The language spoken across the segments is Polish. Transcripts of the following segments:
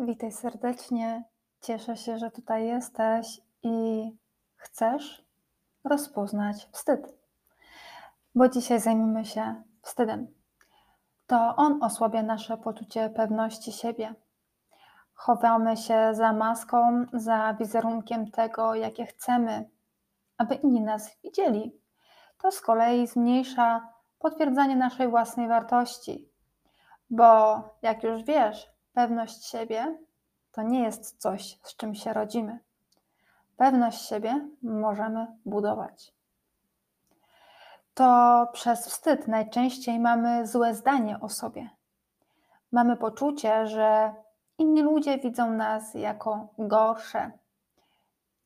Witaj serdecznie. Cieszę się, że tutaj jesteś i chcesz rozpoznać wstyd. Bo dzisiaj zajmiemy się wstydem. To on osłabia nasze poczucie pewności siebie. Chowamy się za maską, za wizerunkiem tego, jakie chcemy, aby inni nas widzieli. To z kolei zmniejsza potwierdzanie naszej własnej wartości. Bo jak już wiesz, Pewność siebie to nie jest coś, z czym się rodzimy. Pewność siebie możemy budować. To przez wstyd najczęściej mamy złe zdanie o sobie. Mamy poczucie, że inni ludzie widzą nas jako gorsze,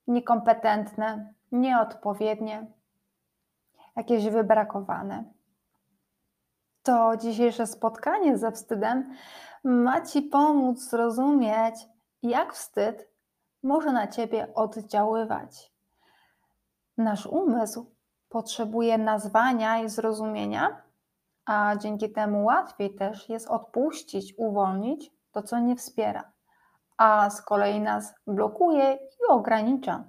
niekompetentne, nieodpowiednie, jakieś wybrakowane. To dzisiejsze spotkanie ze wstydem ma Ci pomóc zrozumieć, jak wstyd może na Ciebie oddziaływać. Nasz umysł potrzebuje nazwania i zrozumienia, a dzięki temu łatwiej też jest odpuścić, uwolnić to, co nie wspiera, a z kolei nas blokuje i ogranicza.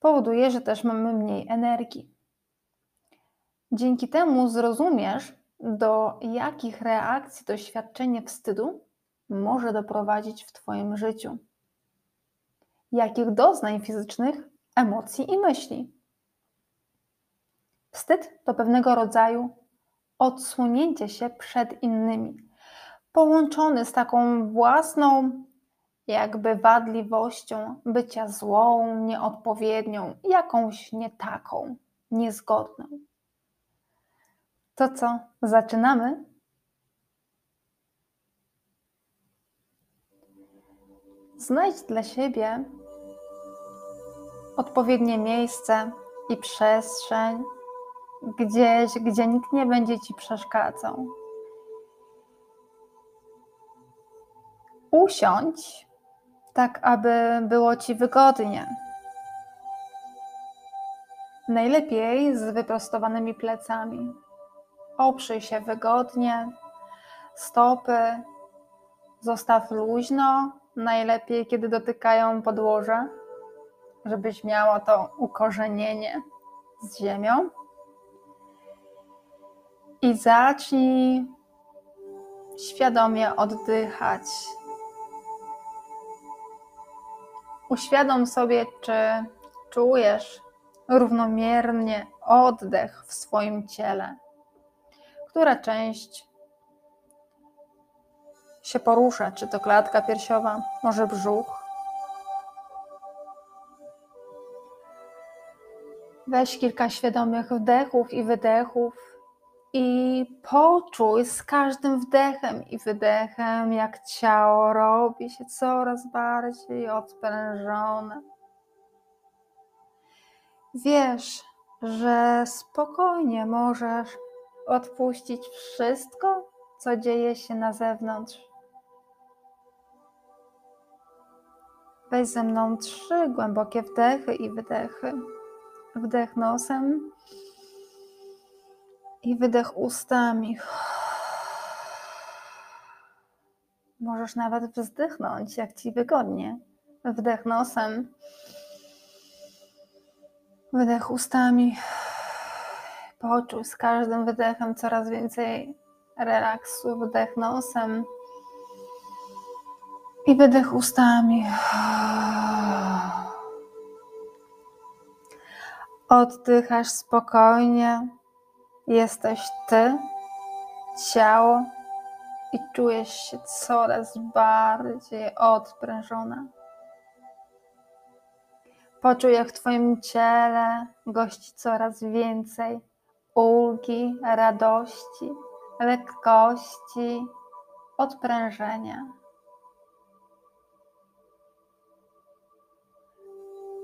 Powoduje, że też mamy mniej energii. Dzięki temu zrozumiesz, do jakich reakcji doświadczenie wstydu może doprowadzić w Twoim życiu, jakich doznań fizycznych, emocji i myśli. Wstyd to pewnego rodzaju odsłonięcie się przed innymi, połączony z taką własną, jakby wadliwością bycia złą, nieodpowiednią, jakąś nie taką, niezgodną. To co, zaczynamy? Znajdź dla siebie odpowiednie miejsce i przestrzeń, gdzieś, gdzie nikt nie będzie ci przeszkadzał. Usiądź tak, aby było ci wygodnie. Najlepiej z wyprostowanymi plecami. Oprzyj się wygodnie, stopy zostaw luźno, najlepiej kiedy dotykają podłoża, żebyś miało to ukorzenienie z ziemią. I zacznij świadomie oddychać. Uświadom sobie, czy czujesz równomiernie oddech w swoim ciele która część się porusza, czy to klatka piersiowa, może brzuch. Weź kilka świadomych wdechów i wydechów i poczuj z każdym wdechem i wydechem, jak ciało robi się coraz bardziej odprężone. Wiesz, że spokojnie możesz odpuścić wszystko, co dzieje się na zewnątrz. Weź ze mną trzy głębokie wdechy i wydechy. Wdech nosem i wydech ustami. Możesz nawet wzdychnąć, jak ci wygodnie. Wdech nosem, wydech ustami. Poczuj z każdym wydechem coraz więcej relaksu. Wdech nosem i wydech ustami. Oddychasz spokojnie. Jesteś ty, ciało i czujesz się coraz bardziej odprężona. Poczuj, jak w Twoim ciele gości coraz więcej ulgi, radości, lekkości, odprężenia.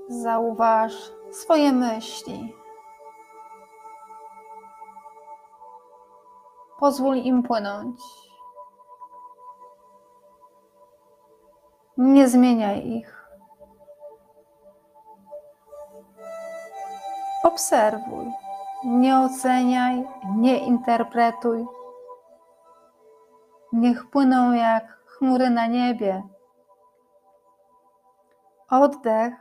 Zauważ swoje myśli. Pozwól im płynąć. Nie zmieniaj ich. Obserwuj. Nie oceniaj, nie interpretuj. Niech płyną jak chmury na niebie. Oddech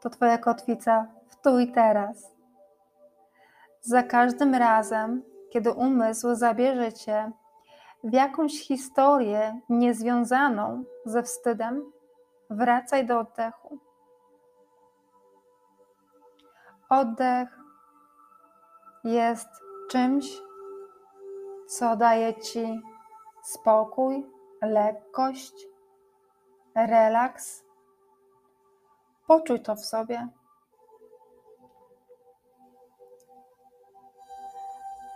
to Twoja kotwica w tu i teraz. Za każdym razem, kiedy umysł zabierze Cię w jakąś historię niezwiązaną ze wstydem, wracaj do oddechu. Oddech jest czymś, co daje Ci spokój, lekkość, relaks. Poczuj to w sobie.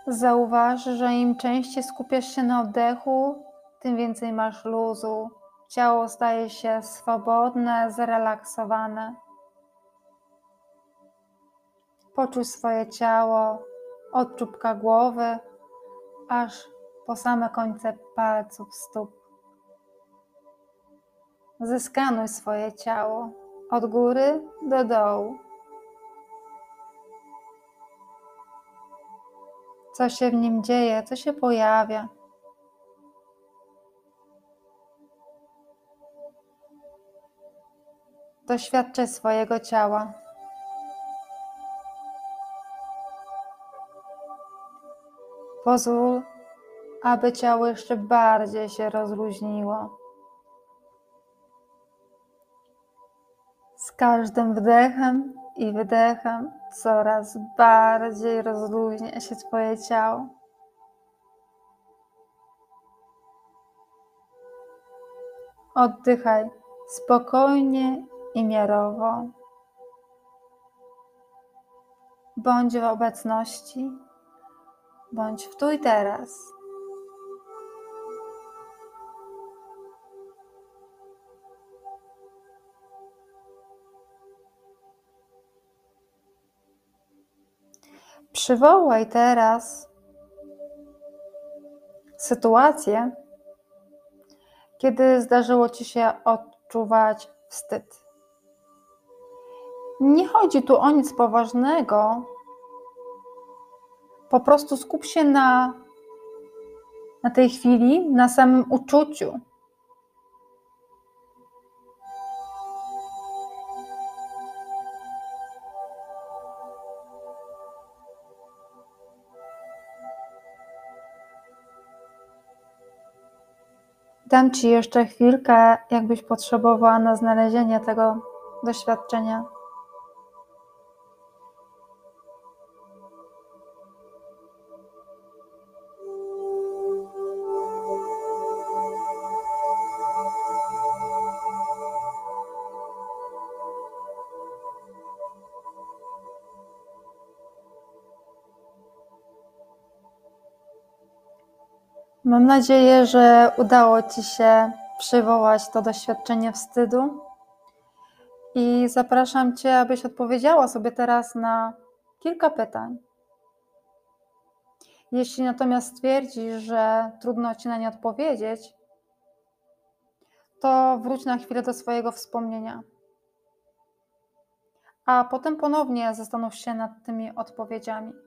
Zauważ, że im częściej skupiasz się na oddechu, tym więcej masz luzu. Ciało staje się swobodne, zrelaksowane. Poczuj swoje ciało od czubka głowy aż po same końce palców stóp. Zeskanuj swoje ciało od góry do dołu. Co się w nim dzieje, co się pojawia. Doświadczaj swojego ciała. Pozwól, aby ciało jeszcze bardziej się rozluźniło. Z każdym wdechem i wydechem coraz bardziej rozluźnia się Twoje ciało. Oddychaj spokojnie i miarowo. Bądź w obecności, bądź w tu i teraz. Przywołaj teraz sytuację, kiedy zdarzyło ci się odczuwać wstyd. Nie chodzi tu o nic poważnego. Po prostu skup się na, na tej chwili, na samym uczuciu. Dam Ci jeszcze chwilkę, jakbyś potrzebowała na znalezienie tego doświadczenia. Mam nadzieję, że udało Ci się przywołać to doświadczenie wstydu. I zapraszam Cię, abyś odpowiedziała sobie teraz na kilka pytań. Jeśli natomiast stwierdzisz, że trudno Ci na nie odpowiedzieć, to wróć na chwilę do swojego wspomnienia. A potem ponownie zastanów się nad tymi odpowiedziami.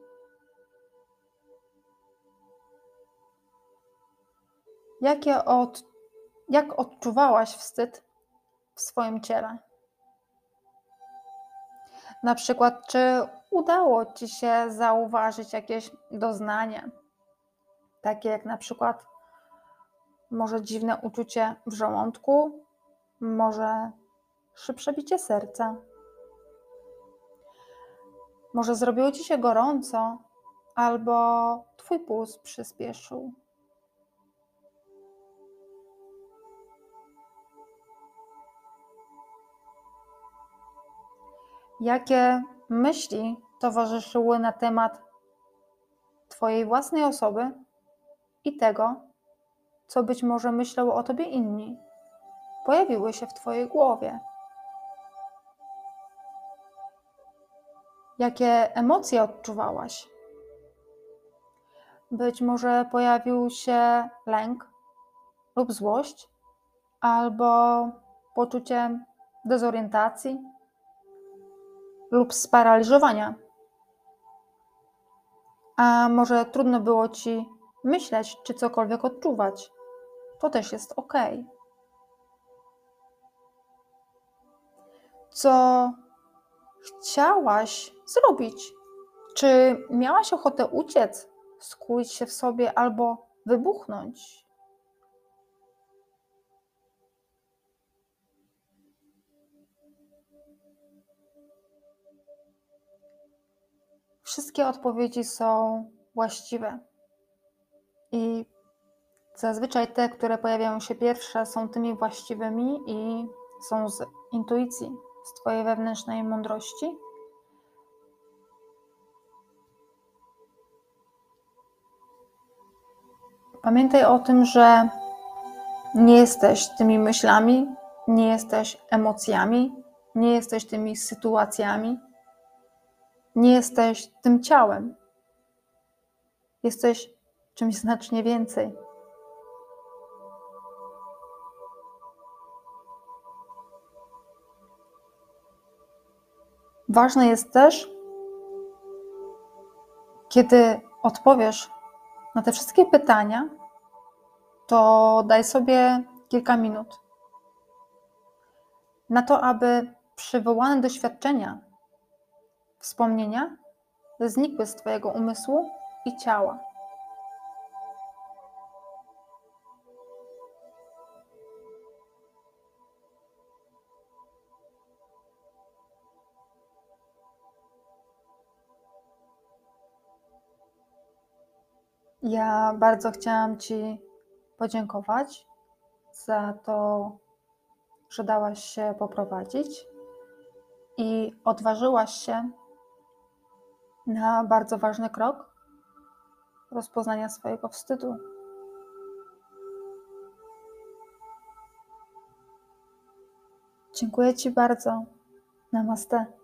Jakie od, jak odczuwałaś wstyd w swoim ciele? Na przykład, czy udało ci się zauważyć jakieś doznanie, takie jak na przykład może dziwne uczucie w żołądku, może szybsze bicie serca, może zrobiło ci się gorąco, albo twój puls przyspieszył. Jakie myśli towarzyszyły na temat Twojej własnej osoby i tego, co być może myślą o Tobie inni, pojawiły się w Twojej głowie? Jakie emocje odczuwałaś? Być może pojawił się lęk lub złość, albo poczucie dezorientacji lub sparaliżowania. A może trudno było ci myśleć czy cokolwiek odczuwać? To też jest ok. Co chciałaś zrobić? Czy miałaś ochotę uciec, skulić się w sobie albo wybuchnąć? Wszystkie odpowiedzi są właściwe. I zazwyczaj te, które pojawiają się pierwsze, są tymi właściwymi i są z intuicji, z Twojej wewnętrznej mądrości. Pamiętaj o tym, że nie jesteś tymi myślami, nie jesteś emocjami, nie jesteś tymi sytuacjami, nie jesteś tym ciałem. Jesteś czymś znacznie więcej. Ważne jest też, kiedy odpowiesz na te wszystkie pytania, to daj sobie kilka minut na to, aby przywołane doświadczenia, wspomnienia znikły z Twojego umysłu i ciała. Ja bardzo chciałam Ci podziękować za to, że dałaś się poprowadzić i odważyłaś się na bardzo ważny krok rozpoznania swojego wstydu. Dziękuję Ci bardzo. Namaste.